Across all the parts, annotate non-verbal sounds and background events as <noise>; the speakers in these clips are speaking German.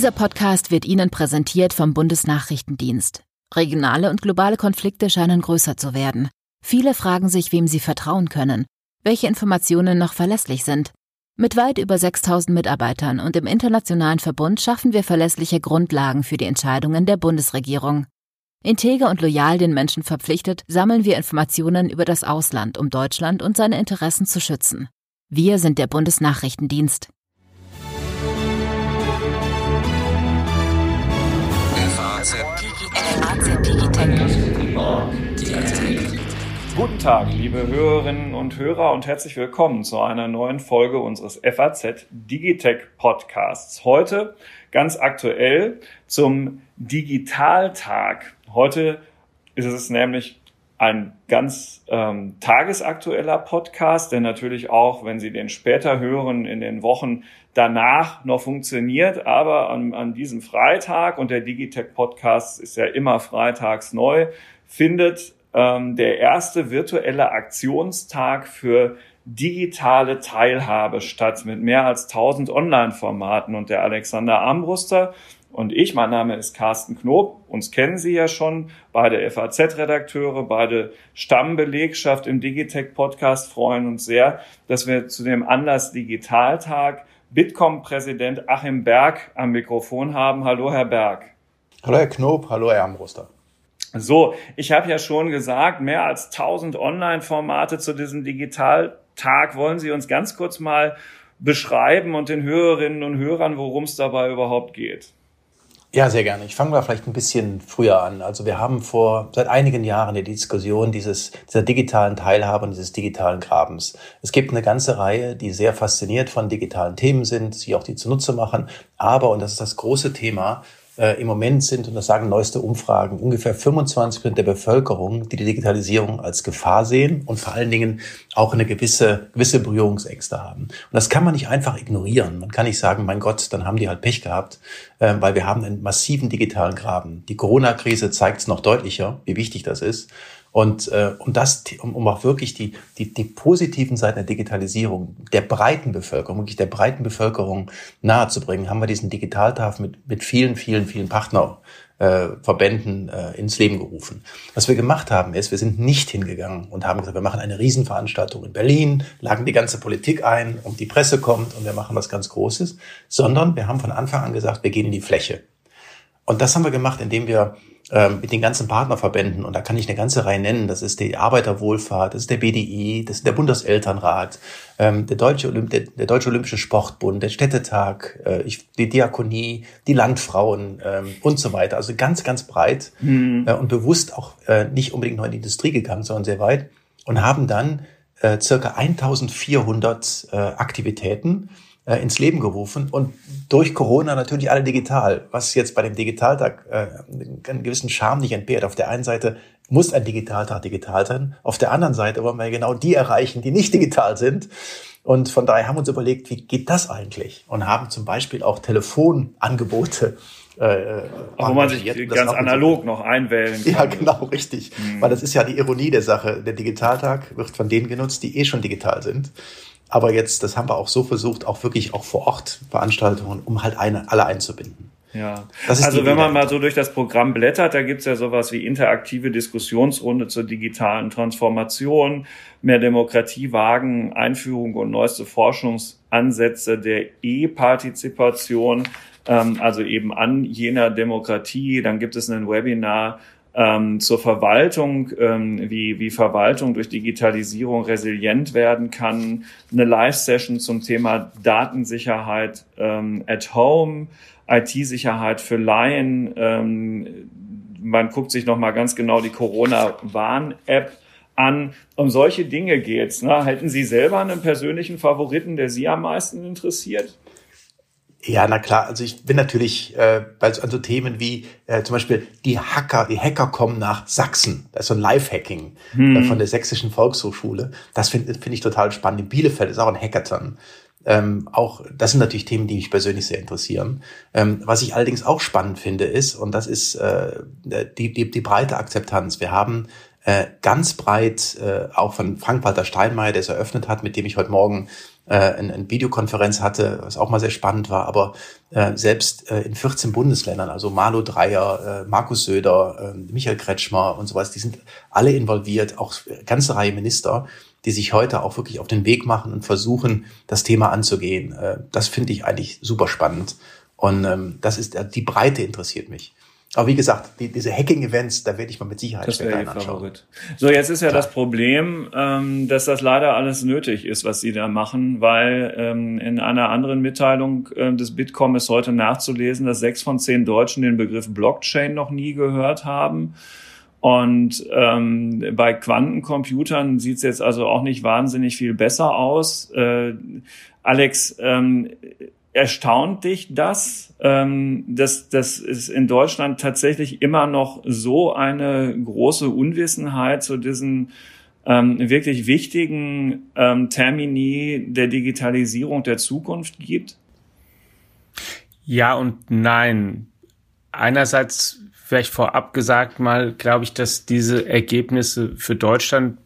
Dieser Podcast wird Ihnen präsentiert vom Bundesnachrichtendienst. Regionale und globale Konflikte scheinen größer zu werden. Viele fragen sich, wem sie vertrauen können, welche Informationen noch verlässlich sind. Mit weit über 6000 Mitarbeitern und im internationalen Verbund schaffen wir verlässliche Grundlagen für die Entscheidungen der Bundesregierung. Integer und loyal den Menschen verpflichtet, sammeln wir Informationen über das Ausland, um Deutschland und seine Interessen zu schützen. Wir sind der Bundesnachrichtendienst. Guten Tag, liebe Hörerinnen und Hörer und herzlich willkommen zu einer neuen Folge unseres FAZ Digitech Podcasts. Heute ganz aktuell zum Digitaltag. Heute ist es nämlich ein ganz ähm, tagesaktueller Podcast, der natürlich auch, wenn Sie den später hören, in den Wochen danach noch funktioniert. Aber an, an diesem Freitag, und der Digitech Podcast ist ja immer freitags neu, findet ähm, der erste virtuelle Aktionstag für digitale Teilhabe statt mit mehr als 1000 Online-Formaten. Und der Alexander Armbruster und ich, mein Name ist Carsten Knob, uns kennen Sie ja schon, beide FAZ-Redakteure, beide Stammbelegschaft im Digitech-Podcast, freuen uns sehr, dass wir zu dem Anlass Digitaltag Bitkom-Präsident Achim Berg am Mikrofon haben. Hallo, Herr Berg. Hallo, Herr Knob. Hallo, Herr Ambruster. So, ich habe ja schon gesagt, mehr als 1000 Online-Formate zu diesem Digitaltag. Wollen Sie uns ganz kurz mal beschreiben und den Hörerinnen und Hörern, worum es dabei überhaupt geht? Ja, sehr gerne. Ich fange mal vielleicht ein bisschen früher an. Also wir haben vor seit einigen Jahren die Diskussion dieses, dieser digitalen Teilhabe und dieses digitalen Grabens. Es gibt eine ganze Reihe, die sehr fasziniert von digitalen Themen sind, sich auch die zunutze machen. Aber, und das ist das große Thema, äh, im Moment sind, und das sagen neueste Umfragen, ungefähr 25 Prozent der Bevölkerung, die die Digitalisierung als Gefahr sehen und vor allen Dingen auch eine gewisse, gewisse Berührungsängste haben. Und das kann man nicht einfach ignorieren. Man kann nicht sagen, mein Gott, dann haben die halt Pech gehabt, äh, weil wir haben einen massiven digitalen Graben. Die Corona-Krise zeigt es noch deutlicher, wie wichtig das ist. Und äh, um das, um, um auch wirklich die, die, die positiven Seiten der Digitalisierung der breiten Bevölkerung, wirklich der breiten Bevölkerung nahezubringen, haben wir diesen Digitaltag mit, mit vielen, vielen, vielen Partnerverbänden äh, äh, ins Leben gerufen. Was wir gemacht haben, ist, wir sind nicht hingegangen und haben gesagt, wir machen eine Riesenveranstaltung in Berlin, lagen die ganze Politik ein und die Presse kommt und wir machen was ganz Großes, sondern wir haben von Anfang an gesagt, wir gehen in die Fläche. Und das haben wir gemacht, indem wir mit den ganzen Partnerverbänden, und da kann ich eine ganze Reihe nennen, das ist die Arbeiterwohlfahrt, das ist der BDI, das ist der Bundeselternrat, ähm, der, Deutsche Olymp der, der Deutsche Olympische Sportbund, der Städtetag, äh, ich, die Diakonie, die Landfrauen ähm, und so weiter. Also ganz, ganz breit. Mhm. äh, und bewusst auch äh, nicht unbedingt nur in die Industrie gegangen, sondern sehr weit. Und haben dann circa 1400 äh, Aktivitäten äh, ins Leben gerufen und durch Corona natürlich alle digital, was jetzt bei dem Digitaltag äh, einen gewissen Charme nicht entbehrt. Auf der einen Seite muss ein Digitaltag digital sein, auf der anderen Seite wollen wir genau die erreichen, die nicht digital sind. Und von daher haben wir uns überlegt, wie geht das eigentlich? Und haben zum Beispiel auch Telefonangebote äh, wo man sich ganz analog noch einwählen kann. Ja, genau, richtig. Mhm. Weil das ist ja die Ironie der Sache. Der Digitaltag wird von denen genutzt, die eh schon digital sind. Aber jetzt, das haben wir auch so versucht, auch wirklich auch vor Ort Veranstaltungen, um halt eine, alle einzubinden. Ja, also wenn man mal so durch das Programm blättert, da gibt's ja sowas wie interaktive Diskussionsrunde zur digitalen Transformation, mehr Demokratie wagen, Einführung und neueste Forschungsansätze der E-Partizipation, ähm, also eben an jener Demokratie. Dann gibt es ein Webinar ähm, zur Verwaltung, ähm, wie, wie Verwaltung durch Digitalisierung resilient werden kann, eine Live-Session zum Thema Datensicherheit ähm, at Home, IT-Sicherheit für Laien. Ähm, man guckt sich nochmal ganz genau die Corona-Warn-App an. Um solche Dinge geht's. Ne? Hätten Sie selber einen persönlichen Favoriten, der Sie am meisten interessiert? Ja, na klar. Also ich bin natürlich äh, bei so, an so Themen wie äh, zum Beispiel die Hacker, die Hacker kommen nach Sachsen. Das ist so ein Live-Hacking hm. äh, von der Sächsischen Volkshochschule. Das finde find ich total spannend. In Bielefeld ist auch ein Hackathon. Ähm, auch das sind natürlich Themen, die mich persönlich sehr interessieren. Ähm, was ich allerdings auch spannend finde, ist und das ist äh, die, die die breite Akzeptanz. Wir haben äh, ganz breit, äh, auch von Frank-Walter Steinmeier, der es eröffnet hat, mit dem ich heute Morgen äh, eine, eine Videokonferenz hatte, was auch mal sehr spannend war, aber äh, selbst äh, in 14 Bundesländern, also Malu Dreyer, äh, Markus Söder, äh, Michael Kretschmer und sowas, die sind alle involviert, auch ganze Reihe Minister, die sich heute auch wirklich auf den Weg machen und versuchen, das Thema anzugehen. Äh, das finde ich eigentlich super spannend. Und ähm, das ist, die Breite interessiert mich. Aber wie gesagt, die, diese Hacking-Events, da werde ich mal mit Sicherheit das später anschauen. So, jetzt ist ja Klar. das Problem, ähm, dass das leider alles nötig ist, was Sie da machen, weil ähm, in einer anderen Mitteilung äh, des Bitkom ist heute nachzulesen, dass sechs von zehn Deutschen den Begriff Blockchain noch nie gehört haben. Und ähm, bei Quantencomputern sieht es jetzt also auch nicht wahnsinnig viel besser aus. Äh, Alex, ähm, erstaunt dich das, ähm, dass, dass es in Deutschland tatsächlich immer noch so eine große Unwissenheit zu diesen ähm, wirklich wichtigen ähm, Termini der Digitalisierung der Zukunft gibt? Ja und nein. Einerseits vielleicht vorab gesagt mal, glaube ich, dass diese Ergebnisse für Deutschland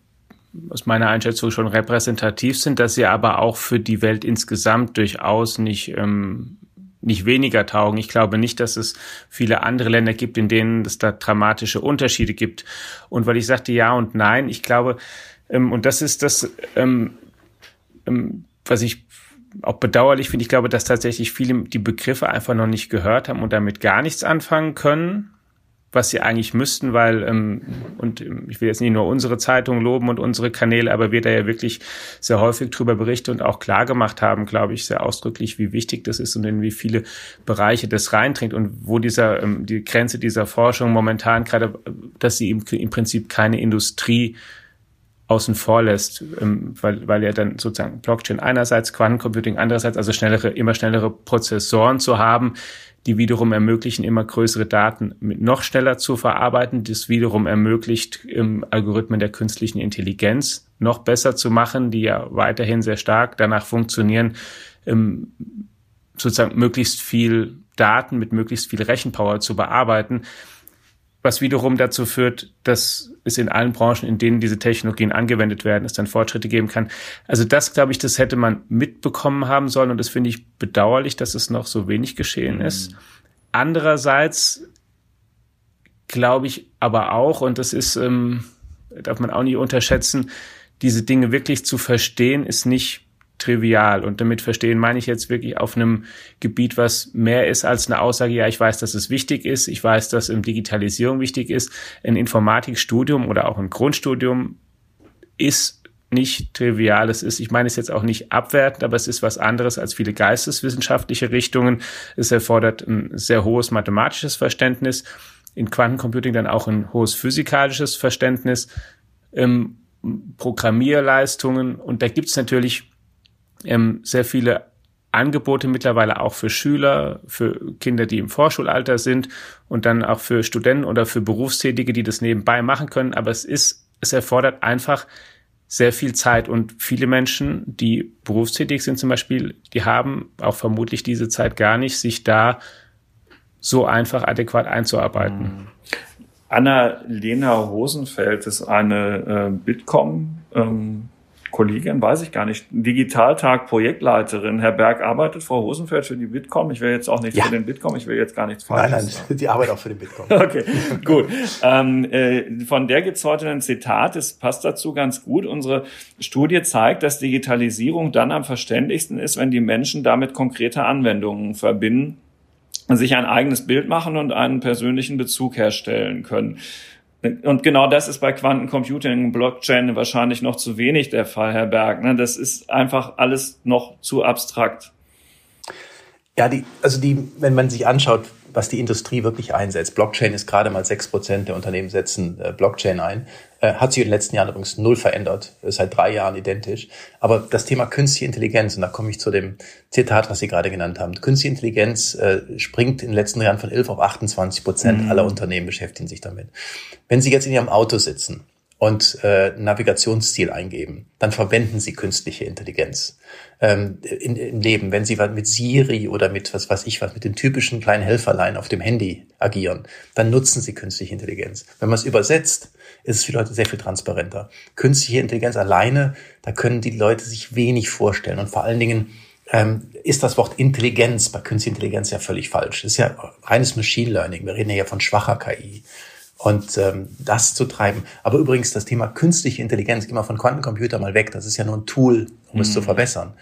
aus meiner Einschätzung schon repräsentativ sind, dass sie aber auch für die Welt insgesamt durchaus nicht ähm, nicht weniger taugen. Ich glaube nicht, dass es viele andere Länder gibt, in denen es da dramatische Unterschiede gibt. Und weil ich sagte ja und nein, ich glaube, ähm, und das ist das, ähm, ähm, was ich auch bedauerlich finde, ich glaube, dass tatsächlich viele die Begriffe einfach noch nicht gehört haben und damit gar nichts anfangen können was sie eigentlich müssten, weil, ähm, und ich will jetzt nicht nur unsere Zeitung loben und unsere Kanäle, aber wir da ja wirklich sehr häufig drüber berichten und auch klar gemacht haben, glaube ich, sehr ausdrücklich, wie wichtig das ist und in wie viele Bereiche das reindringt und wo dieser, ähm, die Grenze dieser Forschung momentan gerade, dass sie im, im Prinzip keine Industrie außen vor lässt, ähm, weil, weil ja dann sozusagen Blockchain einerseits, Quantencomputing andererseits, also schnellere, immer schnellere Prozessoren zu haben, die wiederum ermöglichen, immer größere Daten mit noch schneller zu verarbeiten. Das wiederum ermöglicht, Algorithmen der künstlichen Intelligenz noch besser zu machen, die ja weiterhin sehr stark danach funktionieren, ähm, sozusagen möglichst viel Daten mit möglichst viel Rechenpower zu bearbeiten was wiederum dazu führt, dass es in allen Branchen, in denen diese Technologien angewendet werden, es dann Fortschritte geben kann. Also das, glaube ich, das hätte man mitbekommen haben sollen und das finde ich bedauerlich, dass es noch so wenig geschehen mhm. ist. Andererseits glaube ich aber auch, und das ist, ähm, darf man auch nicht unterschätzen, diese Dinge wirklich zu verstehen, ist nicht trivial. Und damit verstehen meine ich jetzt wirklich auf einem Gebiet, was mehr ist als eine Aussage, ja, ich weiß, dass es wichtig ist, ich weiß, dass im Digitalisierung wichtig ist. Ein Informatikstudium oder auch ein Grundstudium ist nicht trivial. Es ist, ich meine es jetzt auch nicht abwertend, aber es ist was anderes als viele geisteswissenschaftliche Richtungen. Es erfordert ein sehr hohes mathematisches Verständnis, in Quantencomputing dann auch ein hohes physikalisches Verständnis, ähm, Programmierleistungen und da gibt's natürlich ähm, sehr viele Angebote mittlerweile auch für Schüler, für Kinder, die im Vorschulalter sind und dann auch für Studenten oder für Berufstätige, die das nebenbei machen können. Aber es ist, es erfordert einfach sehr viel Zeit und viele Menschen, die berufstätig sind zum Beispiel, die haben auch vermutlich diese Zeit gar nicht, sich da so einfach adäquat einzuarbeiten. Anna-Lena Rosenfeld ist eine äh, Bitkom ähm, Kollegin, weiß ich gar nicht, Digitaltag Projektleiterin. Herr Berg arbeitet Frau Rosenfeld für die Bitkom. Ich will jetzt auch nicht ja. für den Bitkom, ich will jetzt gar nichts falsch Nein, nein, die arbeitet auch für den Bitkom. <laughs> okay, gut. ähm, äh, von der gibt's heute ein Zitat, das passt dazu ganz gut. Unsere Studie zeigt, dass Digitalisierung dann am verständlichsten ist, wenn die Menschen damit konkrete Anwendungen verbinden, sich ein eigenes Bild machen und einen persönlichen Bezug herstellen können. Und genau das ist bei Quantencomputing und Blockchain wahrscheinlich noch zu wenig der Fall, Herr Berg. Ne? Das ist einfach alles noch zu abstrakt. Ja, die, also die, wenn man sich anschaut, was die Industrie wirklich einsetzt. Blockchain ist gerade mal sechs Prozent der Unternehmen setzen äh, Blockchain ein. Äh, hat sich in den letzten Jahren übrigens null verändert, ist seit drei Jahren identisch. Aber das Thema künstliche Intelligenz, und da komme ich zu dem Zitat, was Sie gerade genannt haben. Künstliche Intelligenz äh, springt in den letzten Jahren von 11 auf 28 Prozent mhm. aller Unternehmen beschäftigen sich damit. Wenn Sie jetzt in Ihrem Auto sitzen und äh, Navigationsziel eingeben, dann verwenden Sie künstliche Intelligenz ähm, in, im Leben. Wenn Sie mit Siri oder mit was weiß ich was, mit den typischen kleinen Helferlein auf dem Handy agieren, dann nutzen Sie künstliche Intelligenz. Wenn man es übersetzt, ist es für Leute sehr viel transparenter. Künstliche Intelligenz alleine, da können die Leute sich wenig vorstellen und vor allen Dingen ähm, ist das Wort Intelligenz bei künstlicher Intelligenz ja völlig falsch. Das ist ja reines Machine Learning. Wir reden ja von schwacher KI und ähm, das zu treiben. Aber übrigens das Thema künstliche Intelligenz, immer von Quantencomputer mal weg, das ist ja nur ein Tool, um mhm. es zu mhm. verbessern.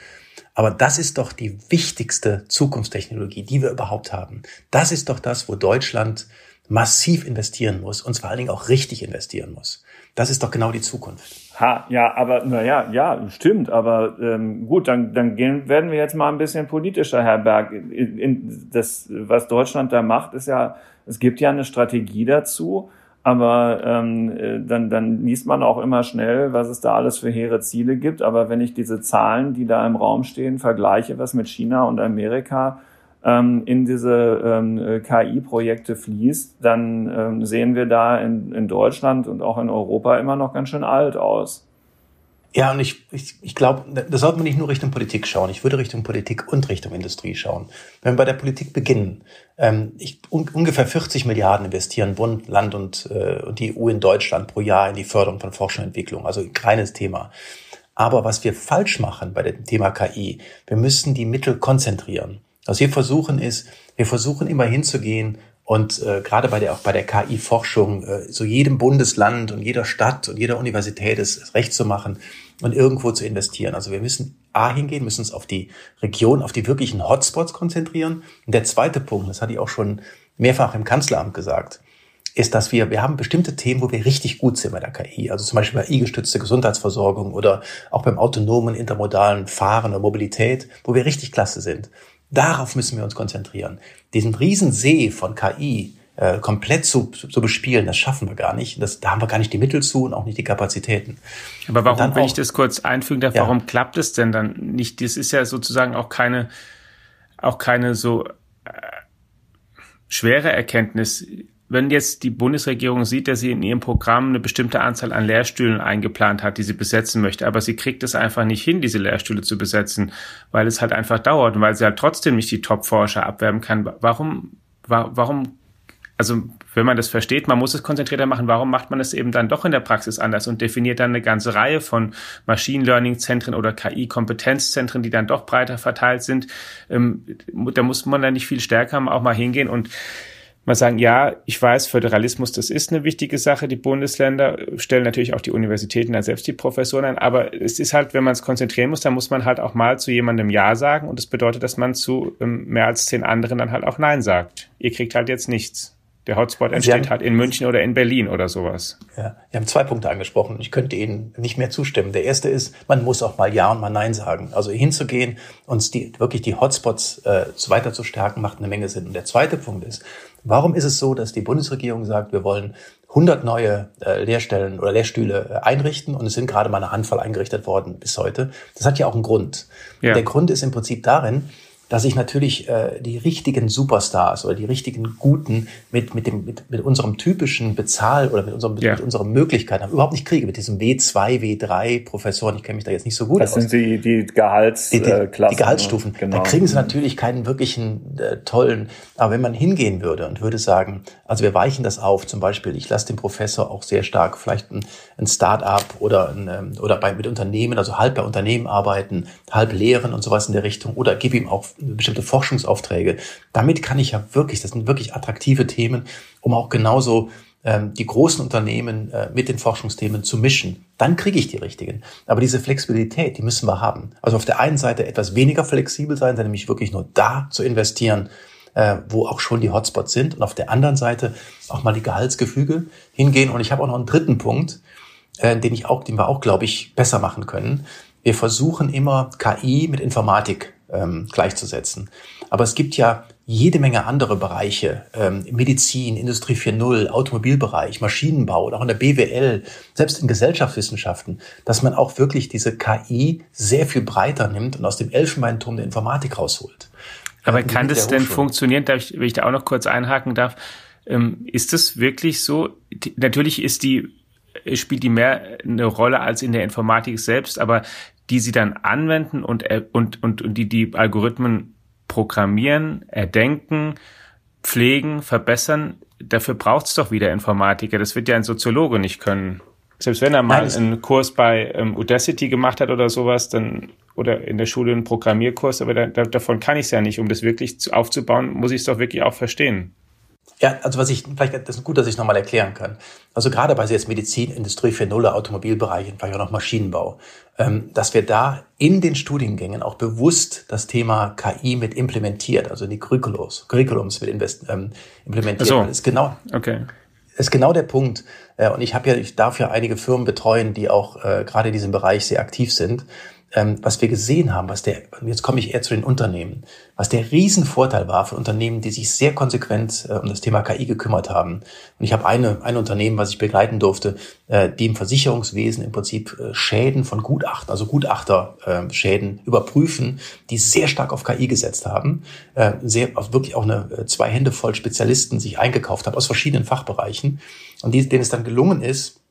Aber das ist doch die wichtigste Zukunftstechnologie, die wir überhaupt haben. Das ist doch das, wo Deutschland massiv investieren muss und vor allen Dingen auch richtig investieren muss. Das ist doch genau die Zukunft. Ha, ja, aber naja, ja, stimmt. Aber ähm, gut, dann, dann gehen, werden wir jetzt mal ein bisschen politischer, Herr Berg. In, in, das, was Deutschland da macht, ist ja es gibt ja eine Strategie dazu, aber ähm, äh, dann, dann liest man auch immer schnell, was es da alles für hehre Ziele gibt. Aber wenn ich diese Zahlen, die da im Raum stehen, vergleiche, was mit China und Amerika ähm, in diese ähm, äh, KI-Projekte fließt, dann ähm, sehen wir da in, in Deutschland und auch in Europa immer noch ganz schön alt aus. Ja, und ich, ich, ich glaube, da sollte man nicht nur Richtung Politik schauen. Ich würde Richtung Politik und Richtung Industrie schauen. Wenn wir bei der Politik beginnen, ähm, ich, un, ungefähr 40 Milliarden investieren Bund, Land und, äh, und die EU in Deutschland pro Jahr in die Förderung von Forschung und Entwicklung. Also ein kleines Thema. Aber was wir falsch machen bei dem Thema KI, wir müssen die Mittel konzentrieren. Was wir versuchen ist, wir versuchen immer hinzugehen und äh, gerade bei der auch bei der KI-Forschung äh, so jedem Bundesland und jeder Stadt und jeder Universität es recht zu machen und irgendwo zu investieren. Also wir müssen A hingehen, müssen uns auf die Region, auf die wirklichen Hotspots konzentrieren. Und der zweite Punkt, das hatte ich auch schon mehrfach im Kanzleramt gesagt, ist, dass wir, wir haben bestimmte Themen, wo wir richtig gut sind bei der KI. Also zum Beispiel bei I-gestützte Gesundheitsversorgung oder auch beim autonomen intermodalen Fahren oder Mobilität, wo wir richtig klasse sind. Darauf müssen wir uns konzentrieren. Diesen Riesensee von KI, äh, komplett zu, zu bespielen, das schaffen wir gar nicht. Das, da haben wir gar nicht die Mittel zu und auch nicht die Kapazitäten. Aber warum, wenn auch, ich das kurz einfügen darf, ja. warum klappt es denn dann nicht? Das ist ja sozusagen auch keine, auch keine so äh, schwere Erkenntnis. Wenn jetzt die Bundesregierung sieht, dass sie in ihrem Programm eine bestimmte Anzahl an Lehrstühlen eingeplant hat, die sie besetzen möchte, aber sie kriegt es einfach nicht hin, diese Lehrstühle zu besetzen, weil es halt einfach dauert und weil sie halt trotzdem nicht die Top-Forscher abwerben kann. Warum, warum also wenn man das versteht, man muss es konzentrierter machen, warum macht man es eben dann doch in der Praxis anders und definiert dann eine ganze Reihe von Machine Learning Zentren oder KI Kompetenzzentren, die dann doch breiter verteilt sind. Ähm, da muss man dann nicht viel stärker auch mal hingehen und mal sagen, ja, ich weiß, Föderalismus, das ist eine wichtige Sache. Die Bundesländer stellen natürlich auch die Universitäten dann selbst die Professoren ein. Aber es ist halt, wenn man es konzentrieren muss, dann muss man halt auch mal zu jemandem Ja sagen. Und das bedeutet, dass man zu ähm, mehr als zehn anderen dann halt auch Nein sagt. Ihr kriegt halt jetzt nichts. Der Hotspot entsteht haben, halt in München oder in Berlin oder sowas. Ja, wir haben zwei Punkte angesprochen. Ich könnte Ihnen nicht mehr zustimmen. Der erste ist, man muss auch mal Ja und mal Nein sagen. Also hinzugehen, uns die, wirklich die Hotspots äh, weiter zu stärken, macht eine Menge Sinn. Und der zweite Punkt ist, warum ist es so, dass die Bundesregierung sagt, wir wollen 100 neue äh, Lehrstellen oder Lehrstühle äh, einrichten und es sind gerade mal eine Handvoll eingerichtet worden bis heute. Das hat ja auch einen Grund. Ja. Der Grund ist im Prinzip darin, dass ich natürlich äh, die richtigen Superstars oder die richtigen Guten mit, mit, dem, mit, mit unserem typischen Bezahl oder mit, unserem, ja. mit unseren Möglichkeiten überhaupt nicht kriege. Mit diesem W2, W3 Professoren, ich kenne mich da jetzt nicht so gut das aus. Das sind die, die Gehaltsklassen. Die, die, die Gehaltsstufen. Genau. Da kriegen sie natürlich keinen wirklichen äh, tollen, aber wenn man hingehen würde und würde sagen, also wir weichen das auf, zum Beispiel, ich lasse den Professor auch sehr stark vielleicht ein, ein Start-up oder, ein, ähm, oder bei, mit Unternehmen, also halb bei Unternehmen arbeiten, halb lehren und sowas in der Richtung oder gebe ihm auch bestimmte Forschungsaufträge. Damit kann ich ja wirklich, das sind wirklich attraktive Themen, um auch genauso ähm, die großen Unternehmen äh, mit den Forschungsthemen zu mischen. Dann kriege ich die richtigen. Aber diese Flexibilität, die müssen wir haben. Also auf der einen Seite etwas weniger flexibel sein, nämlich wirklich nur da zu investieren, äh, wo auch schon die Hotspots sind. Und auf der anderen Seite auch mal die Gehaltsgefüge hingehen. Und ich habe auch noch einen dritten Punkt, äh, den ich auch, den wir auch, glaube ich, besser machen können. Wir versuchen immer KI mit Informatik ähm, gleichzusetzen. Aber es gibt ja jede Menge andere Bereiche, ähm, Medizin, Industrie 4.0, Automobilbereich, Maschinenbau und auch in der BWL, selbst in Gesellschaftswissenschaften, dass man auch wirklich diese KI sehr viel breiter nimmt und aus dem Elfenbeinturm der Informatik rausholt. Aber äh, kann das denn funktionieren, darf ich, wenn ich da auch noch kurz einhaken darf, ähm, ist das wirklich so? Die, natürlich ist die spielt die mehr eine Rolle als in der Informatik selbst, aber die sie dann anwenden und, und, und, und die die Algorithmen programmieren, erdenken, pflegen, verbessern, dafür braucht es doch wieder Informatiker. Das wird ja ein Soziologe nicht können. Selbst wenn er mal Nein, einen Kurs bei ähm, Udacity gemacht hat oder sowas, dann oder in der Schule einen Programmierkurs, aber da, da, davon kann ich es ja nicht. Um das wirklich zu, aufzubauen, muss ich es doch wirklich auch verstehen. Ja, also was ich, vielleicht, das ist gut, dass ich es nochmal erklären kann. Also gerade bei jetzt Medizin, Industrie 4.0, Automobilbereich, vielleicht auch noch Maschinenbau, dass wir da in den Studiengängen auch bewusst das Thema KI mit implementiert, also die Curriculums, Curriculums mit invest, ähm, implementiert. So. ist genau, okay. ist genau der Punkt. Äh, und ich habe ja, ich darf ja einige Firmen betreuen, die auch äh, gerade in diesem Bereich sehr aktiv sind ähm, was wir gesehen haben, was der, jetzt komme ich eher zu den Unternehmen, was der Riesenvorteil war für Unternehmen, die sich sehr konsequent äh, um das Thema KI gekümmert haben. Und ich habe eine, ein Unternehmen, was ich begleiten durfte, äh, die im Versicherungswesen im Prinzip äh, Schäden von Gutachten, also Gutachterschäden äh, überprüfen, die sehr stark auf KI gesetzt haben, äh, sehr, also wirklich auch eine äh, zwei Hände voll Spezialisten sich eingekauft haben aus verschiedenen Fachbereichen und die, denen es dann gelungen ist,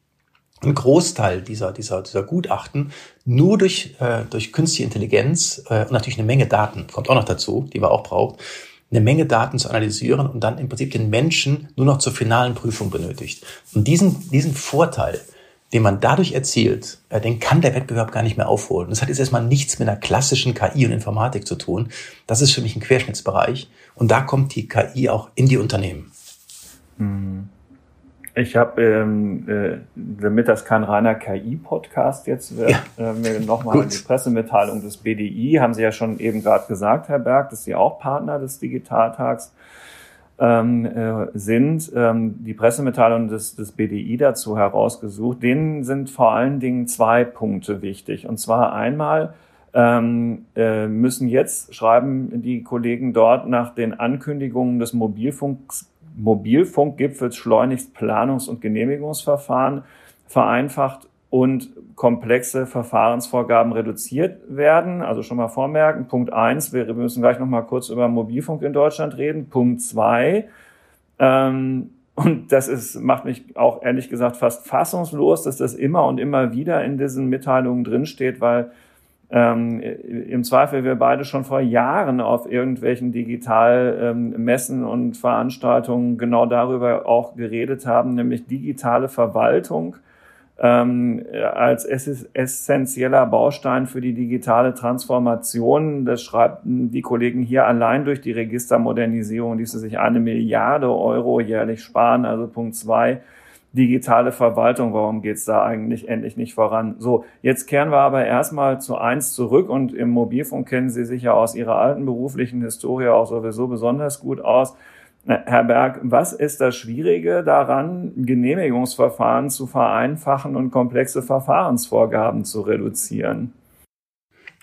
ein Großteil dieser, dieser, dieser Gutachten nur durch, äh, durch künstliche Intelligenz äh, und natürlich eine Menge Daten, kommt auch noch dazu, die man auch braucht, eine Menge Daten zu analysieren und dann im Prinzip den Menschen nur noch zur finalen Prüfung benötigt. Und diesen, diesen Vorteil, den man dadurch erzielt, äh, den kann der Wettbewerb gar nicht mehr aufholen. Das hat jetzt erstmal nichts mit einer klassischen KI und Informatik zu tun. Das ist für mich ein Querschnittsbereich. Und da kommt die KI auch in die Unternehmen. Mhm. Ich habe, ähm, äh, damit das kein reiner KI-Podcast jetzt wird, ja. äh, mir nochmal die Pressemitteilung des BDI, haben Sie ja schon eben gerade gesagt, Herr Berg, dass Sie auch Partner des Digitaltags ähm, äh, sind. Ähm, die Pressemitteilung des, des BDI dazu herausgesucht. Denen sind vor allen Dingen zwei Punkte wichtig. Und zwar einmal, ähm, äh, müssen jetzt, schreiben die Kollegen dort, nach den Ankündigungen des Mobilfunks Mobilfunkgipfels schleunigst Planungs- und Genehmigungsverfahren vereinfacht und komplexe Verfahrensvorgaben reduziert werden. Also schon mal vormerken. Punkt eins, wir müssen gleich noch mal kurz über Mobilfunk in Deutschland reden. Punkt zwei, ähm, und das ist, macht mich auch ehrlich gesagt fast fassungslos, dass das immer und immer wieder in diesen Mitteilungen drinsteht, weil ähm, im Zweifel wir beide schon vor Jahren auf irgendwelchen Digitalmessen ähm, und Veranstaltungen genau darüber auch geredet haben, nämlich digitale Verwaltung ähm, als essentieller Baustein für die digitale Transformation. Das schreiben die Kollegen hier allein durch die Registermodernisierung, ließe sich eine Milliarde Euro jährlich sparen. Also Punkt zwei digitale Verwaltung, warum geht's da eigentlich endlich nicht voran? So, jetzt kehren wir aber erstmal zu eins zurück und im Mobilfunk kennen Sie sich ja aus Ihrer alten beruflichen Historie auch sowieso besonders gut aus. Herr Berg, was ist das Schwierige daran, Genehmigungsverfahren zu vereinfachen und komplexe Verfahrensvorgaben zu reduzieren?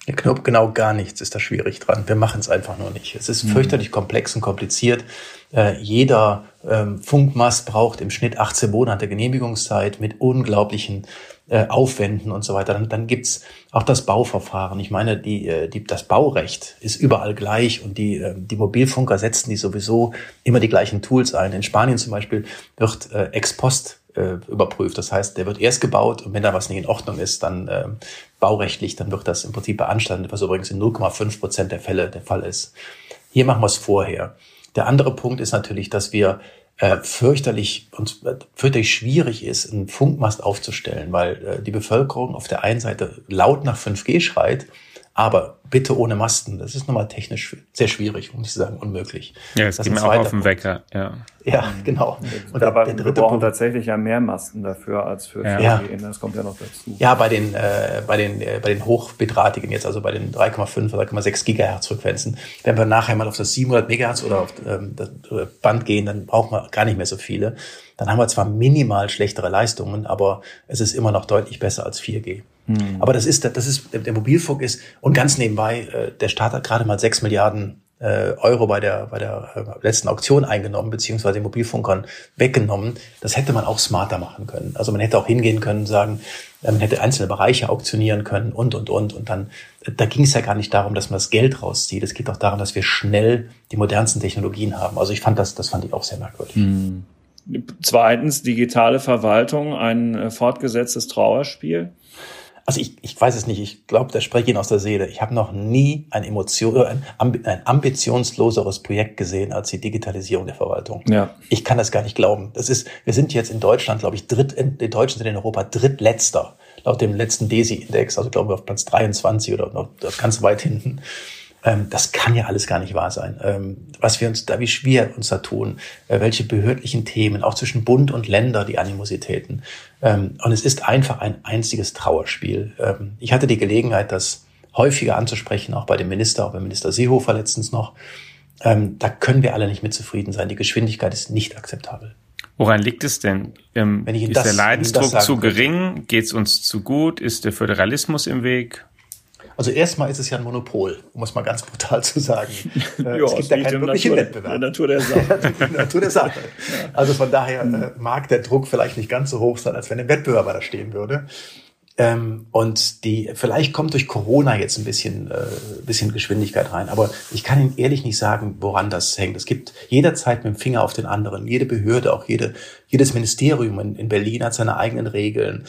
Ja, Knopf, genau gar nichts ist da schwierig dran. Wir machen es einfach nur nicht. Es ist mhm. fürchterlich komplex und kompliziert. Äh, jeder ähm, Funkmast braucht im Schnitt 18 Monate Genehmigungszeit mit unglaublichen äh, Aufwänden und so weiter. Dann, dann gibt's auch das Bauverfahren. Ich meine, die, äh, die, das Baurecht ist überall gleich und die, äh, die Mobilfunker setzen die sowieso immer die gleichen Tools ein. In Spanien zum Beispiel wird äh, ex post äh, überprüft. Das heißt, der wird erst gebaut und wenn da was nicht in Ordnung ist, dann äh, baurechtlich, dann wird das im Prinzip beanstandet, was übrigens in 0,5 Prozent der Fälle der Fall ist. Hier machen wir es vorher. Der andere Punkt ist natürlich, dass wir äh, fürchterlich und äh, fürchterlich schwierig ist, einen Funkmast aufzustellen, weil äh, die Bevölkerung auf der einen Seite laut nach 5G schreit aber bitte ohne Masten. Das ist nochmal technisch sehr schwierig, um nicht zu sagen unmöglich. Ja, es geht mir auch auf den Wecker. Ja, ja genau. Und Aber der, der wir brauchen Punkt, tatsächlich ja mehr Masten dafür als für ja. 4G. Das kommt ja noch dazu. Ja, bei den, äh, bei den, äh, bei den hochbedrahtigen jetzt, also bei den 3,5 oder 3,6 Gigahertz Frequenzen, wenn wir nachher mal auf das 700 Megahertz oder auf ähm, das Band gehen, dann brauchen wir gar nicht mehr so viele. Dann haben wir zwar minimal schlechtere Leistungen, aber es ist immer noch deutlich besser als 4G. Hm. Aber das ist, das ist, der Mobilfunk ist, und ganz nebenbei, äh, der Staat hat gerade mal sechs Milliarden äh, Euro bei der, bei der äh, letzten Auktion eingenommen, beziehungsweise den Mobilfunkern weggenommen. Das hätte man auch smarter machen können. Also man hätte auch hingehen können, sagen, man hätte einzelne Bereiche auktionieren können und, und, und. Und dann, da ging es ja gar nicht darum, dass man das Geld rauszieht. Es geht auch darum, dass wir schnell die modernsten Technologien haben. Also ich fand das, das fand ich auch sehr merkwürdig. Hm. zweitens, digitale Verwaltung, ein fortgesetztes Trauerspiel. Also ich, ich weiß es nicht, ich glaube, da spreche ich Ihnen aus der Seele. Ich habe noch nie ein, Emotion, äh, ein, ein ambitionsloseres Projekt gesehen als die Digitalisierung der Verwaltung. Ja. Ich kann das gar nicht glauben. Das ist, wir sind jetzt in Deutschland, glaube ich, dritt, die Deutschen sind in Europa drittletzter, laut dem letzten DESI-Index, also glaube ich auf Platz 23 oder noch ganz weit hinten. Ähm, das kann ja alles gar nicht wahr sein. Ähm, was wir uns da, wie schwer uns da tun, äh, welche behördlichen Themen, auch zwischen Bund und Länder, die Animositäten. Ähm, und es ist einfach ein einziges Trauerspiel. Ähm, ich hatte die Gelegenheit, das häufiger anzusprechen, auch bei dem Minister, auch beim Minister Seehofer letztens noch. Ähm, da können wir alle nicht mit zufrieden sein. Die Geschwindigkeit ist nicht akzeptabel. Woran liegt es denn? Ähm, ist das, der Leidensdruck zu gering? Geht es uns zu gut? Ist der Föderalismus im Weg? Also erstmal ist es ja ein Monopol, um es mal ganz brutal zu sagen. <laughs> Äh, ja, es gibt ja keinen wirklichen Natur, Wettbewerb. Der Natur der <laughs> Sache. Natur der Sache. Also von daher äh, mag der Druck vielleicht nicht ganz so hoch sein, als wenn ein Wettbewerber da stehen würde. Ähm, und die, vielleicht kommt durch Corona jetzt ein bisschen, äh, bisschen Geschwindigkeit rein. Aber ich kann Ihnen ehrlich nicht sagen, woran das hängt. Es gibt jederzeit mit dem Finger auf den anderen. Jede Behörde, auch jede, jedes Ministerium in, in Berlin hat seine eigenen Regeln.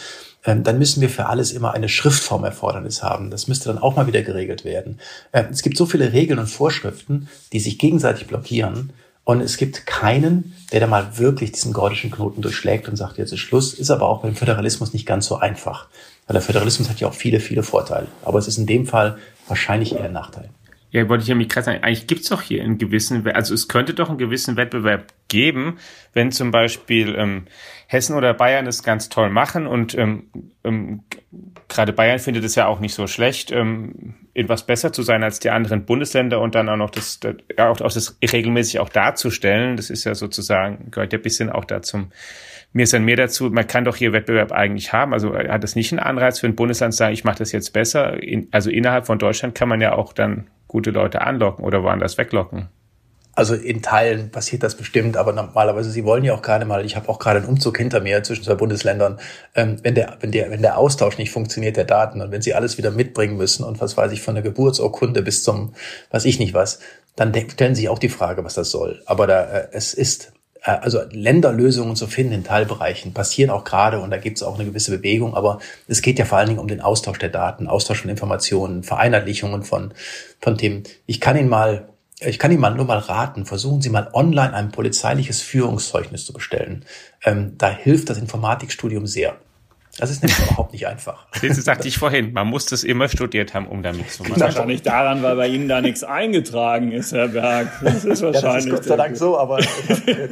Ähm, dann müssen wir für alles immer eine Schriftformerfordernis haben. Das müsste dann auch mal wieder geregelt werden. Ähm, es gibt so viele Regeln und Vorschriften, die sich gegenseitig blockieren. Und es gibt keinen, der da mal wirklich diesen gordischen Knoten durchschlägt und sagt, jetzt ist Schluss. Ist aber auch beim Föderalismus nicht ganz so einfach. Weil der Föderalismus hat ja auch viele, viele Vorteile. Aber es ist in dem Fall wahrscheinlich eher ein Nachteil. Ja, wollte ich ja mich gerade sagen, eigentlich gibt's doch hier einen gewissen, also es könnte doch einen gewissen Wettbewerb geben, wenn zum Beispiel ähm, Hessen oder Bayern es ganz toll machen und ähm, ähm, gerade Bayern findet es ja auch nicht so schlecht, ähm, etwas besser zu sein als die anderen Bundesländer und dann auch noch das, das auch, auch das regelmäßig auch darzustellen. Das ist ja sozusagen, gehört ja ein bisschen auch dazu mir ist dann mehr dazu, man kann doch hier Wettbewerb eigentlich haben. Also äh, hat es nicht einen Anreiz für ein Bundesland zu sagen, ich mache das jetzt besser. In, also innerhalb von Deutschland kann man ja auch dann gute Leute anlocken oder woanders weglocken. Also in Teilen passiert das bestimmt, aber normalerweise, Sie wollen ja auch gerade mal, ich habe auch gerade einen Umzug hinter mir zwischen zwei Bundesländern, ähm, wenn, der, wenn, der, wenn der Austausch nicht funktioniert, der Daten, und wenn Sie alles wieder mitbringen müssen und was weiß ich, von der Geburtsurkunde bis zum, was ich nicht was, dann stellen Sie sich auch die Frage, was das soll. Aber da, äh, es ist also Länderlösungen zu finden in Teilbereichen passieren auch gerade und da gibt es auch eine gewisse Bewegung, aber es geht ja vor allen Dingen um den Austausch der Daten, Austausch von Informationen, Vereinheitlichungen von, von Themen. Ich kann Ihnen mal, ich kann Ihnen mal nur mal raten, versuchen Sie mal online ein polizeiliches Führungszeugnis zu bestellen. Ähm, da hilft das Informatikstudium sehr. Das ist nämlich überhaupt nicht einfach. <laughs> Das sagte ich vorhin, man muss das immer studiert haben, um damit zu machen. Genau. Wahrscheinlich daran, weil bei Ihnen da nichts eingetragen ist, Herr Berg. Das ist wahrscheinlich. Ja, das ist Gott sei Dank so, aber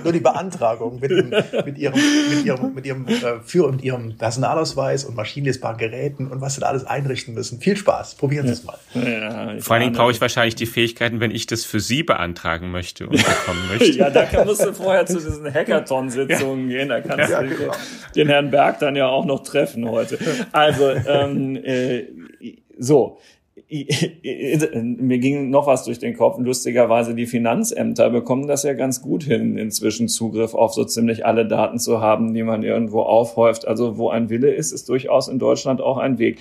nur die Beantragung mit, dem, mit Ihrem, mit Ihrem, mit Ihrem äh, Führer, mit Ihrem Personalausweis und maschinenlesbaren Geräten und was Sie da alles einrichten müssen. Viel Spaß. Probieren Sie es mal. Ja, Vor allen Dingen brauche ich wahrscheinlich die Fähigkeiten, wenn ich das für Sie beantragen möchte und bekommen <laughs> möchte. ja, da musst du vorher zu diesen Hackathon-Sitzungen ja. gehen. Da kannst ja, du genau. den Herrn Berg dann ja auch noch treffen heute. Also, ähm, äh, so. Mir ging noch was durch den Kopf. Lustigerweise, die Finanzämter bekommen das ja ganz gut hin, inzwischen Zugriff auf so ziemlich alle Daten zu haben, die man irgendwo aufhäuft. Also wo ein Wille ist, ist durchaus in Deutschland auch ein Weg.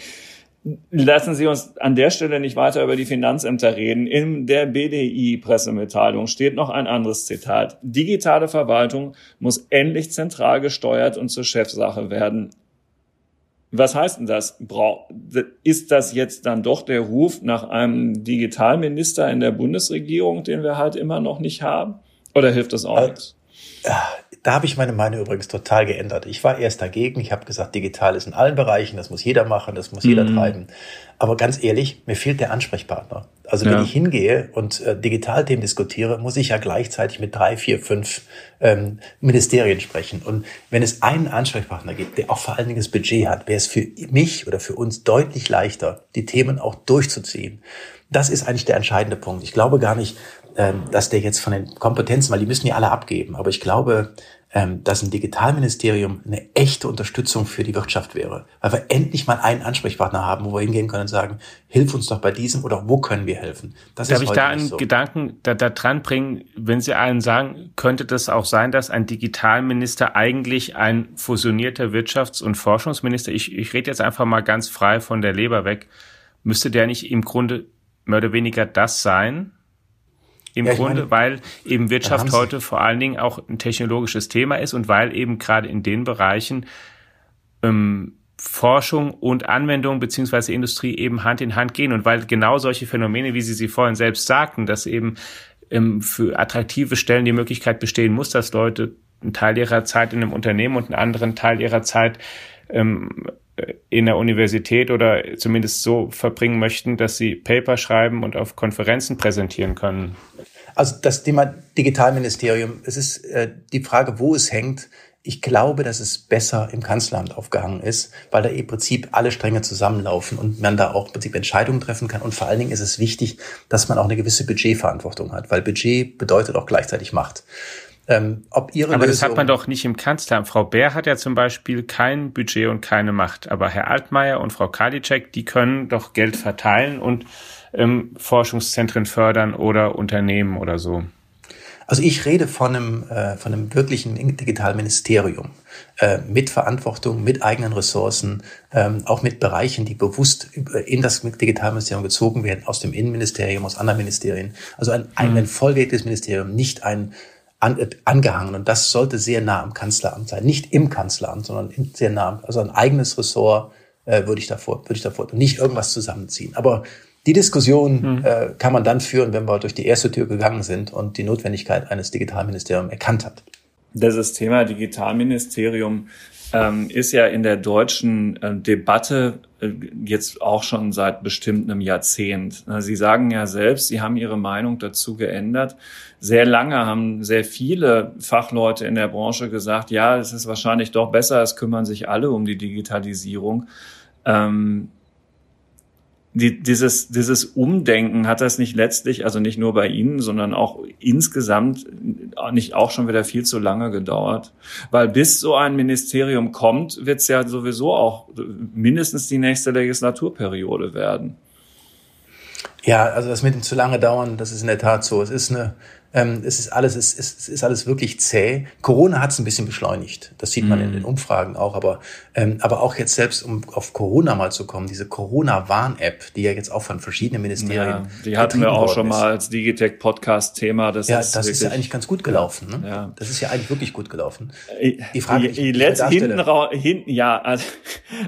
Lassen Sie uns an der Stelle nicht weiter über die Finanzämter reden. In der BDI-Pressemitteilung steht noch ein anderes Zitat. Digitale Verwaltung muss endlich zentral gesteuert und zur Chefsache werden. Was heißt denn das? Ist das jetzt dann doch der Ruf nach einem Digitalminister in der Bundesregierung, den wir halt immer noch nicht haben? Oder hilft das auch äh, nichts? Da habe ich meine Meinung übrigens total geändert. Ich war erst dagegen. Ich habe gesagt, digital ist in allen Bereichen, das muss jeder machen, das muss jeder mhm. treiben. Aber ganz ehrlich, mir fehlt der Ansprechpartner. Also wenn ja. ich hingehe und äh, Digitalthemen diskutiere, muss ich ja gleichzeitig mit drei, vier, fünf ähm, Ministerien sprechen. Und wenn es einen Ansprechpartner gibt, der auch vor allen Dingen das Budget hat, wäre es für mich oder für uns deutlich leichter, die Themen auch durchzuziehen. Das ist eigentlich der entscheidende Punkt. Ich glaube gar nicht, ähm, dass der jetzt von den Kompetenzen, weil die müssen ja alle abgeben, aber ich glaube, dass ein Digitalministerium eine echte Unterstützung für die Wirtschaft wäre. Weil wir endlich mal einen Ansprechpartner haben, wo wir hingehen können und sagen, hilf uns doch bei diesem oder wo können wir helfen. Das Darf ich da einen so. Gedanken da, da dran bringen, wenn Sie allen sagen, könnte das auch sein, dass ein Digitalminister eigentlich ein fusionierter Wirtschafts- und Forschungsminister, ich, ich rede jetzt einfach mal ganz frei von der Leber weg, müsste der nicht im Grunde mehr oder weniger das sein? Im ja, Grunde, meine, weil eben Wirtschaft heute vor allen Dingen auch ein technologisches Thema ist und weil eben gerade in den Bereichen ähm, Forschung und Anwendung beziehungsweise Industrie eben Hand in Hand gehen und weil genau solche Phänomene, wie Sie sie vorhin selbst sagten, dass eben ähm, für attraktive Stellen die Möglichkeit bestehen muss, dass Leute einen Teil ihrer Zeit in einem Unternehmen und einen anderen Teil ihrer Zeit ähm, in der Universität oder zumindest so verbringen möchten, dass sie Paper schreiben und auf Konferenzen präsentieren können. Also das Thema Digitalministerium, es ist äh, die Frage, wo es hängt. Ich glaube, dass es besser im Kanzleramt aufgehangen ist, weil da im Prinzip alle Stränge zusammenlaufen und man da auch im Prinzip Entscheidungen treffen kann. Und vor allen Dingen ist es wichtig, dass man auch eine gewisse Budgetverantwortung hat, weil Budget bedeutet auch gleichzeitig Macht. Ähm, ob ihre aber Lösung das hat man doch nicht im Kanzleramt. Frau Bär hat ja zum Beispiel kein Budget und keine Macht. Aber Herr Altmaier und Frau Kadicek, die können doch Geld verteilen und ähm, Forschungszentren fördern oder Unternehmen oder so. Also ich rede von einem, äh, von einem wirklichen Digitalministerium äh, mit Verantwortung, mit eigenen Ressourcen, ähm, auch mit Bereichen, die bewusst in das Digitalministerium gezogen werden, aus dem Innenministerium, aus anderen Ministerien. Also ein, ein, mhm. ein vollwertiges Ministerium, nicht ein an, äh, angehangen. Und das sollte sehr nah am Kanzleramt sein. Nicht im Kanzleramt, sondern sehr nah. Also ein eigenes Ressort äh, würde ich davor, würde ich davor, nicht irgendwas zusammenziehen. Aber die Diskussion mhm. äh, kann man dann führen, wenn wir durch die erste Tür gegangen sind und die Notwendigkeit eines Digitalministeriums erkannt hat. Das Thema Digitalministerium ähm, ist ja in der deutschen äh, Debatte äh, jetzt auch schon seit bestimmt einem Jahrzehnt. Sie sagen ja selbst, Sie haben Ihre Meinung dazu geändert. Sehr lange haben sehr viele Fachleute in der Branche gesagt, ja, es ist wahrscheinlich doch besser, es kümmern sich alle um die Digitalisierung. Ähm, die, dieses, dieses Umdenken hat das nicht letztlich, also nicht nur bei Ihnen, sondern auch insgesamt nicht auch schon wieder viel zu lange gedauert? Weil bis so ein Ministerium kommt, wird es ja sowieso auch mindestens die nächste Legislaturperiode werden. Ja, also das mit dem zu lange dauern, das ist in der Tat so. Es ist eine, ähm, es ist alles, es ist, es ist alles wirklich zäh. Corona hat es ein bisschen beschleunigt. Das sieht man mm. in den Umfragen auch. Aber, ähm, aber auch jetzt selbst, um auf Corona mal zu kommen, diese Corona-Warn-App, die ja jetzt auch von verschiedenen Ministerien. Ja, die hatten wir auch schon mal als Digitech-Podcast-Thema. Das ja, ist das ist ja eigentlich ganz gut gelaufen. Ne? Ja. Das ist ja eigentlich wirklich gut gelaufen. Die Frage, die, die letzt, hinten, hinten, ja, also,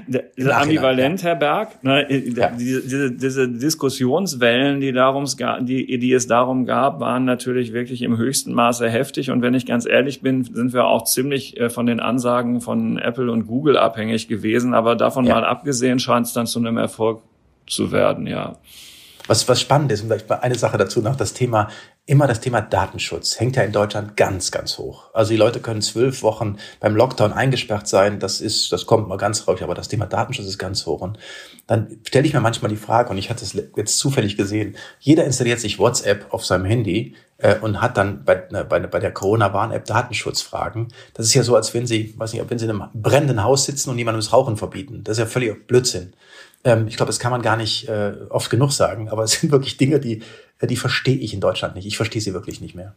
<laughs> ambivalent, ja. Herr Berg. Ne, ja. diese, diese, diese Diskussionswellen, die, darum, die, die es darum gab, waren natürlich wirklich im höchsten Maße heftig. Und wenn ich ganz ehrlich bin, sind wir auch ziemlich äh, von den Ansagen von Apple und Google abhängig gewesen. Aber davon ja. mal abgesehen scheint es dann zu einem Erfolg zu werden, ja. Was, was spannend ist, und vielleicht eine Sache dazu noch, das Thema, immer das Thema Datenschutz hängt ja in Deutschland ganz, ganz hoch. Also die Leute können zwölf Wochen beim Lockdown eingesperrt sein, das ist, das kommt mal ganz raus, aber das Thema Datenschutz ist ganz hoch. Und dann stelle ich mir manchmal die Frage, und ich hatte es jetzt zufällig gesehen, jeder installiert sich WhatsApp auf seinem Handy und hat dann bei, bei, bei der Corona-Warn-App Datenschutzfragen. Das ist ja so, als wenn Sie, weiß nicht, wenn Sie in einem brennenden Haus sitzen und jemandem das Rauchen verbieten. Das ist ja völlig Blödsinn. Ähm, ich glaube, das kann man gar nicht äh, oft genug sagen, aber es sind wirklich Dinge, die, äh, die verstehe ich in Deutschland nicht. Ich verstehe sie wirklich nicht mehr.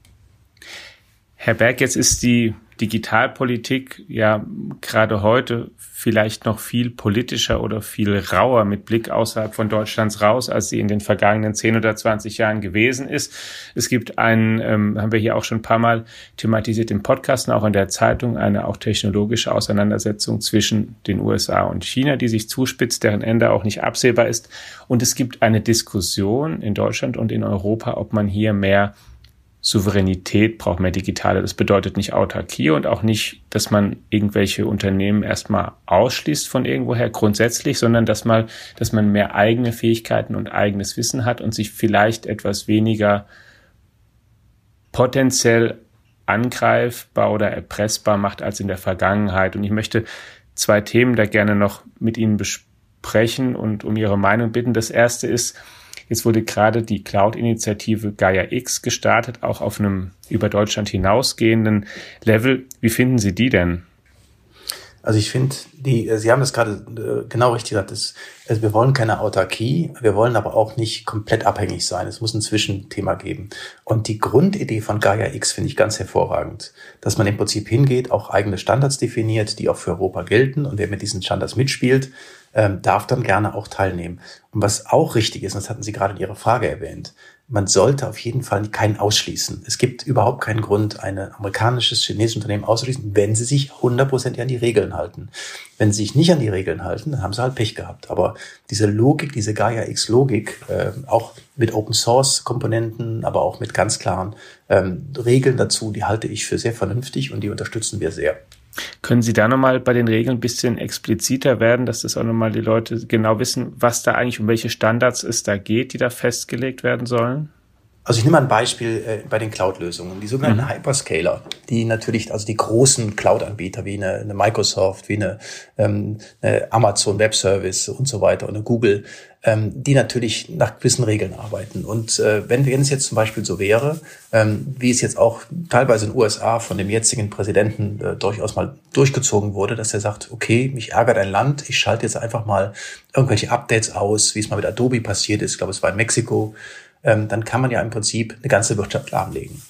Herr Berg, jetzt ist die Digitalpolitik ja gerade heute vielleicht noch viel politischer oder viel rauer mit Blick außerhalb von Deutschlands raus, als sie in den vergangenen 10 oder 20 Jahren gewesen ist. Es gibt einen, ähm, haben wir hier auch schon ein paar Mal thematisiert im Podcast und auch in der Zeitung, eine auch technologische Auseinandersetzung zwischen den USA und China, die sich zuspitzt, deren Ende auch nicht absehbar ist. Und es gibt eine Diskussion in Deutschland und in Europa, ob man hier mehr Souveränität braucht mehr digitale. Das bedeutet nicht Autarkie und auch nicht, dass man irgendwelche Unternehmen erstmal ausschließt von irgendwoher grundsätzlich, sondern dass man, dass man mehr eigene Fähigkeiten und eigenes Wissen hat und sich vielleicht etwas weniger potenziell angreifbar oder erpressbar macht als in der Vergangenheit. Und ich möchte zwei Themen da gerne noch mit Ihnen besprechen und um Ihre Meinung bitten. Das erste ist, Jetzt wurde gerade die Cloud-Initiative Gaia X gestartet, auch auf einem über Deutschland hinausgehenden Level. Wie finden Sie die denn? Also ich finde, die, Sie haben das gerade äh, genau richtig gesagt. Das, also wir wollen keine Autarkie, wir wollen aber auch nicht komplett abhängig sein. Es muss ein Zwischenthema geben. Und die Grundidee von Gaia X finde ich ganz hervorragend, dass man im Prinzip hingeht, auch eigene Standards definiert, die auch für Europa gelten. Und wer mit diesen Standards mitspielt, ähm, darf dann gerne auch teilnehmen. Und was auch richtig ist, und das hatten Sie gerade in Ihrer Frage erwähnt, man sollte auf jeden Fall keinen ausschließen. Es gibt überhaupt keinen Grund, ein amerikanisches, chinesisches Unternehmen auszuschließen, wenn sie sich hundertprozentig an die Regeln halten. Wenn sie sich nicht an die Regeln halten, dann haben sie halt Pech gehabt. Aber diese Logik, diese Gaia-X-Logik, äh, auch mit Open-Source-Komponenten, aber auch mit ganz klaren ähm, Regeln dazu, die halte ich für sehr vernünftig und die unterstützen wir sehr. Können Sie da nochmal bei den Regeln ein bisschen expliziter werden, dass das auch nochmal die Leute genau wissen, was da eigentlich um welche Standards es da geht, die da festgelegt werden sollen? Also ich nehme mal ein Beispiel äh, bei den Cloud-Lösungen. Die sogenannten mhm. Hyperscaler, die natürlich, also die großen Cloud-Anbieter wie eine, eine, Microsoft, wie eine, ähm, eine Amazon Web Service und so weiter und eine Google, ähm, die natürlich nach gewissen Regeln arbeiten. Und äh, wenn, wenn es jetzt zum Beispiel so wäre, ähm, wie es jetzt auch teilweise in den USA von dem jetzigen Präsidenten äh, durchaus mal durchgezogen wurde, dass er sagt, okay, mich ärgert ein Land, ich schalte jetzt einfach mal irgendwelche Updates aus, wie es mal mit Adobe passiert ist, ich glaube, es war in Mexiko, ähm, dann kann man ja im Prinzip eine ganze Wirtschaft lahmlegen.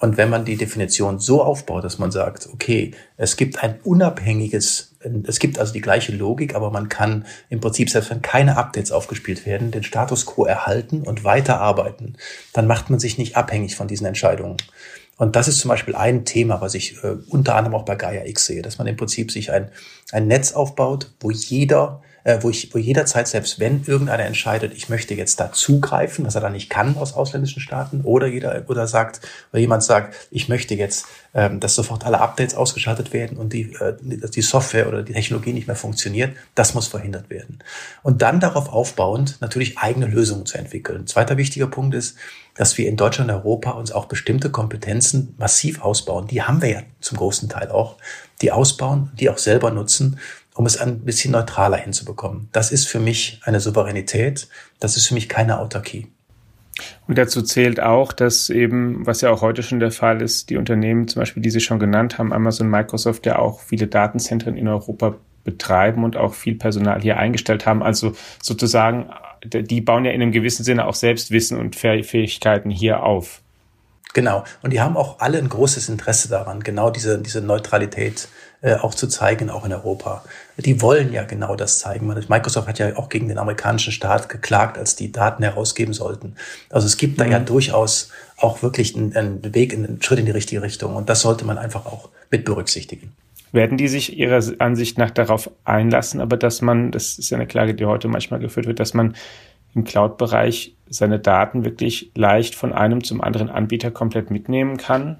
Und wenn man die Definition so aufbaut, dass man sagt, okay, es gibt ein unabhängiges, es gibt also die gleiche Logik, aber man kann im Prinzip, selbst wenn keine Updates aufgespielt werden, den Status quo erhalten und weiterarbeiten, dann macht man sich nicht abhängig von diesen Entscheidungen. Und das ist zum Beispiel ein Thema, was ich äh, unter anderem auch bei Gaia X sehe, dass man im Prinzip sich ein, ein Netz aufbaut, wo jeder wo ich, wo jederzeit, selbst wenn irgendeiner entscheidet, ich möchte jetzt da zugreifen, was er da nicht kann aus ausländischen Staaten, oder jeder, oder sagt, oder jemand sagt, ich möchte jetzt, ähm, dass sofort alle Updates ausgeschaltet werden und die, äh, die Software oder die Technologie nicht mehr funktioniert, das muss verhindert werden. Und dann darauf aufbauend natürlich eigene Lösungen zu entwickeln. Zweiter wichtiger Punkt ist, dass wir in Deutschland und Europa uns auch bestimmte Kompetenzen massiv ausbauen. Die haben wir ja zum großen Teil auch. Die ausbauen, die auch selber nutzen um es ein bisschen neutraler hinzubekommen. Das ist für mich eine Souveränität, das ist für mich keine Autarkie. Und dazu zählt auch, dass eben, was ja auch heute schon der Fall ist, die Unternehmen zum Beispiel, die Sie schon genannt haben, Amazon, Microsoft, ja auch viele Datenzentren in Europa betreiben und auch viel Personal hier eingestellt haben. Also sozusagen, die bauen ja in einem gewissen Sinne auch Selbstwissen und Fähigkeiten hier auf. Genau. Und die haben auch alle ein großes Interesse daran, genau diese, diese Neutralität äh, auch zu zeigen, auch in Europa. Die wollen ja genau das zeigen. Microsoft hat ja auch gegen den amerikanischen Staat geklagt, als die Daten herausgeben sollten. Also es gibt mhm. da ja mhm. durchaus auch wirklich einen, einen Weg, einen Schritt in die richtige Richtung. Und das sollte man einfach auch mit berücksichtigen werden die sich ihrer Ansicht nach darauf einlassen, aber dass man, das ist ja eine Klage, die heute manchmal geführt wird, dass man im Cloud-Bereich seine Daten wirklich leicht von einem zum anderen Anbieter komplett mitnehmen kann?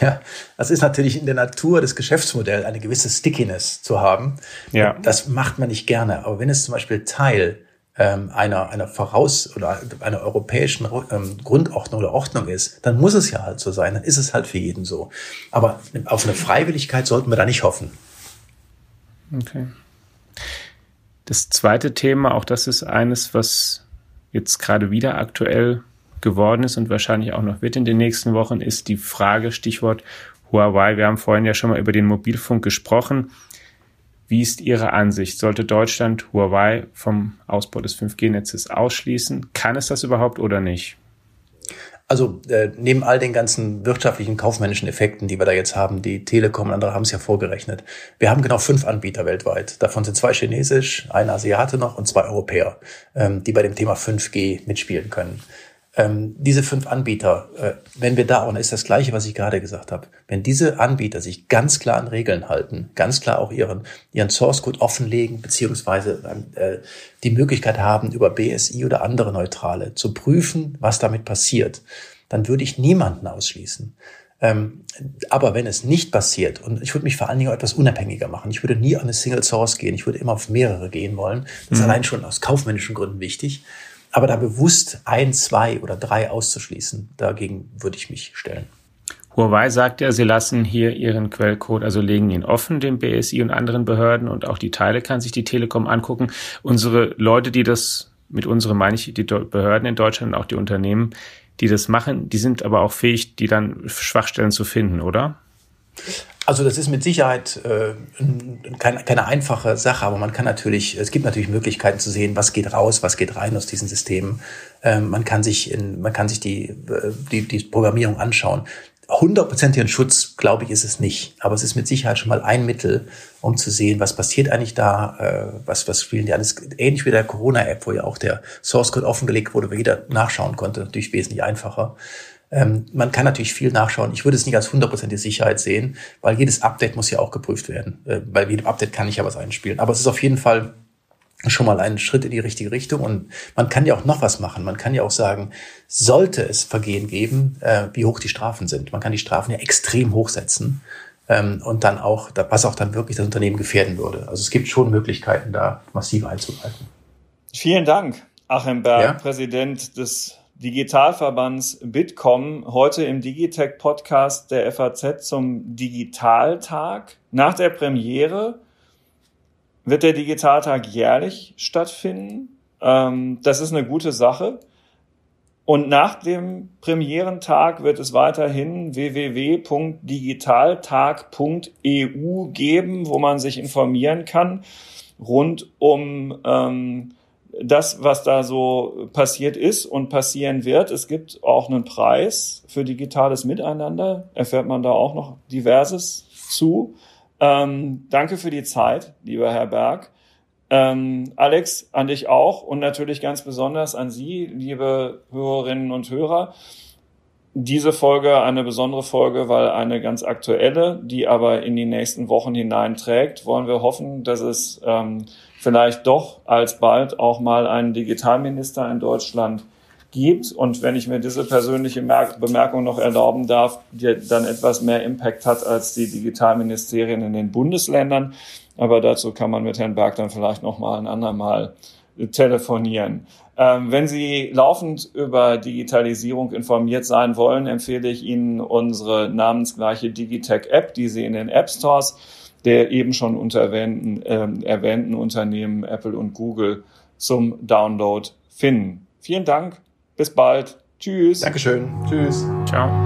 Ja, das ist natürlich in der Natur des Geschäftsmodells eine gewisse Stickiness zu haben. Ja. Das macht man nicht gerne. Aber wenn es zum Beispiel Teil ähm, einer, einer Voraus- oder einer europäischen ähm, Grundordnung oder Ordnung ist, dann muss es ja halt so sein. Dann ist es halt für jeden so. Aber auf eine Freiwilligkeit sollten wir da nicht hoffen. Okay. Das zweite Thema, auch das ist eines, was jetzt gerade wieder aktuell geworden ist und wahrscheinlich auch noch wird in den nächsten Wochen, ist die Frage, Stichwort Huawei. Wir haben vorhin ja schon mal über den Mobilfunk gesprochen. Wie ist Ihre Ansicht? Sollte Deutschland Huawei vom Ausbau des 5G-Netzes ausschließen? Kann es das überhaupt oder nicht? Also äh, neben all den ganzen wirtschaftlichen, kaufmännischen Effekten, die wir da jetzt haben, die Telekom und andere haben es ja vorgerechnet. Wir haben genau fünf Anbieter weltweit. Davon sind zwei chinesisch, ein Asiate noch und zwei Europäer, ähm, die bei dem Thema 5G mitspielen können ähm, diese fünf Anbieter, äh, wenn wir da, und ist das Gleiche, was ich gerade gesagt habe, wenn diese Anbieter sich ganz klar an Regeln halten, ganz klar auch ihren, ihren Source Code offenlegen, beziehungsweise äh, die Möglichkeit haben, über BSI oder andere Neutrale zu prüfen, was damit passiert, dann würde ich niemanden ausschließen. Ähm, aber wenn es nicht passiert, und ich würde mich vor allen Dingen auch etwas unabhängiger machen, ich würde nie an eine Single Source gehen, ich würde immer auf mehrere gehen wollen. Das ist mhm. allein schon aus kaufmännischen Gründen wichtig. Aber da bewusst ein, zwei oder drei auszuschließen, dagegen würde ich mich stellen. Huawei sagt ja, sie lassen hier ihren Quellcode, also legen ihn offen dem BSI und anderen Behörden und auch die Teile kann sich die Telekom angucken. Unsere Leute, die das, mit unserem meine ich die Behörden in Deutschland und auch die Unternehmen, die das machen, die sind aber auch fähig, die dann Schwachstellen zu finden, oder? Also das ist mit Sicherheit äh, keine, keine einfache Sache, aber man kann natürlich, es gibt natürlich Möglichkeiten zu sehen, was geht raus, was geht rein aus diesen Systemen. Ähm, man kann sich in, man kann sich die, äh, die, die Programmierung anschauen. hundertprozentigen Schutz, glaube ich, ist es nicht. Aber es ist mit Sicherheit schon mal ein Mittel, um zu sehen, was passiert eigentlich da, äh, was, was spielen die alles. Ähnlich wie der Corona-App, wo ja auch der Source Code offengelegt wurde, wo jeder nachschauen konnte, natürlich wesentlich einfacher. Ähm, man kann natürlich viel nachschauen. Ich würde es nicht als hundertprozentige Sicherheit sehen, weil jedes Update muss ja auch geprüft werden. Äh, bei jedem Update kann ich ja was einspielen. Aber es ist auf jeden Fall schon mal ein Schritt in die richtige Richtung. Und man kann ja auch noch was machen. Man kann ja auch sagen, sollte es Vergehen geben, äh, wie hoch die Strafen sind. Man kann die Strafen ja extrem hochsetzen ähm, und dann auch, was auch dann wirklich das Unternehmen gefährden würde. Also es gibt schon Möglichkeiten, da massiv einzugreifen. Vielen Dank, Achim Berg, ja? Präsident des Digitalverbands Bitkom, heute im Digitech Podcast der FAZ zum Digitaltag. Nach der Premiere wird der Digitaltag jährlich stattfinden. Ähm, das ist eine gute Sache. Und nach dem Premierentag wird es weiterhin www.digitaltag.eu geben, wo man sich informieren kann rund um ähm, das, was da so passiert ist und passieren wird. Es gibt auch einen Preis für digitales Miteinander. Erfährt man da auch noch diverses zu. Ähm, danke für die Zeit, lieber Herr Berg. Ähm, Alex, an dich auch und natürlich ganz besonders an Sie, liebe Hörerinnen und Hörer. Diese Folge eine besondere Folge, weil eine ganz aktuelle, die aber in die nächsten Wochen hineinträgt, wollen wir hoffen, dass es ähm, vielleicht doch alsbald auch mal einen Digitalminister in Deutschland gibt und wenn ich mir diese persönliche Bemerkung noch erlauben darf, die dann etwas mehr Impact hat als die Digitalministerien in den Bundesländern. Aber dazu kann man mit Herrn Berg dann vielleicht noch mal ein andermal telefonieren. Ähm, wenn Sie laufend über Digitalisierung informiert sein wollen, empfehle ich Ihnen unsere namensgleiche Digitech-App, die Sie in den App Stores der eben schon unter erwähnten, äh, erwähnten Unternehmen Apple und Google zum Download finden. Vielen Dank bis bald. Tschüss. Dankeschön. Tschüss. Ciao.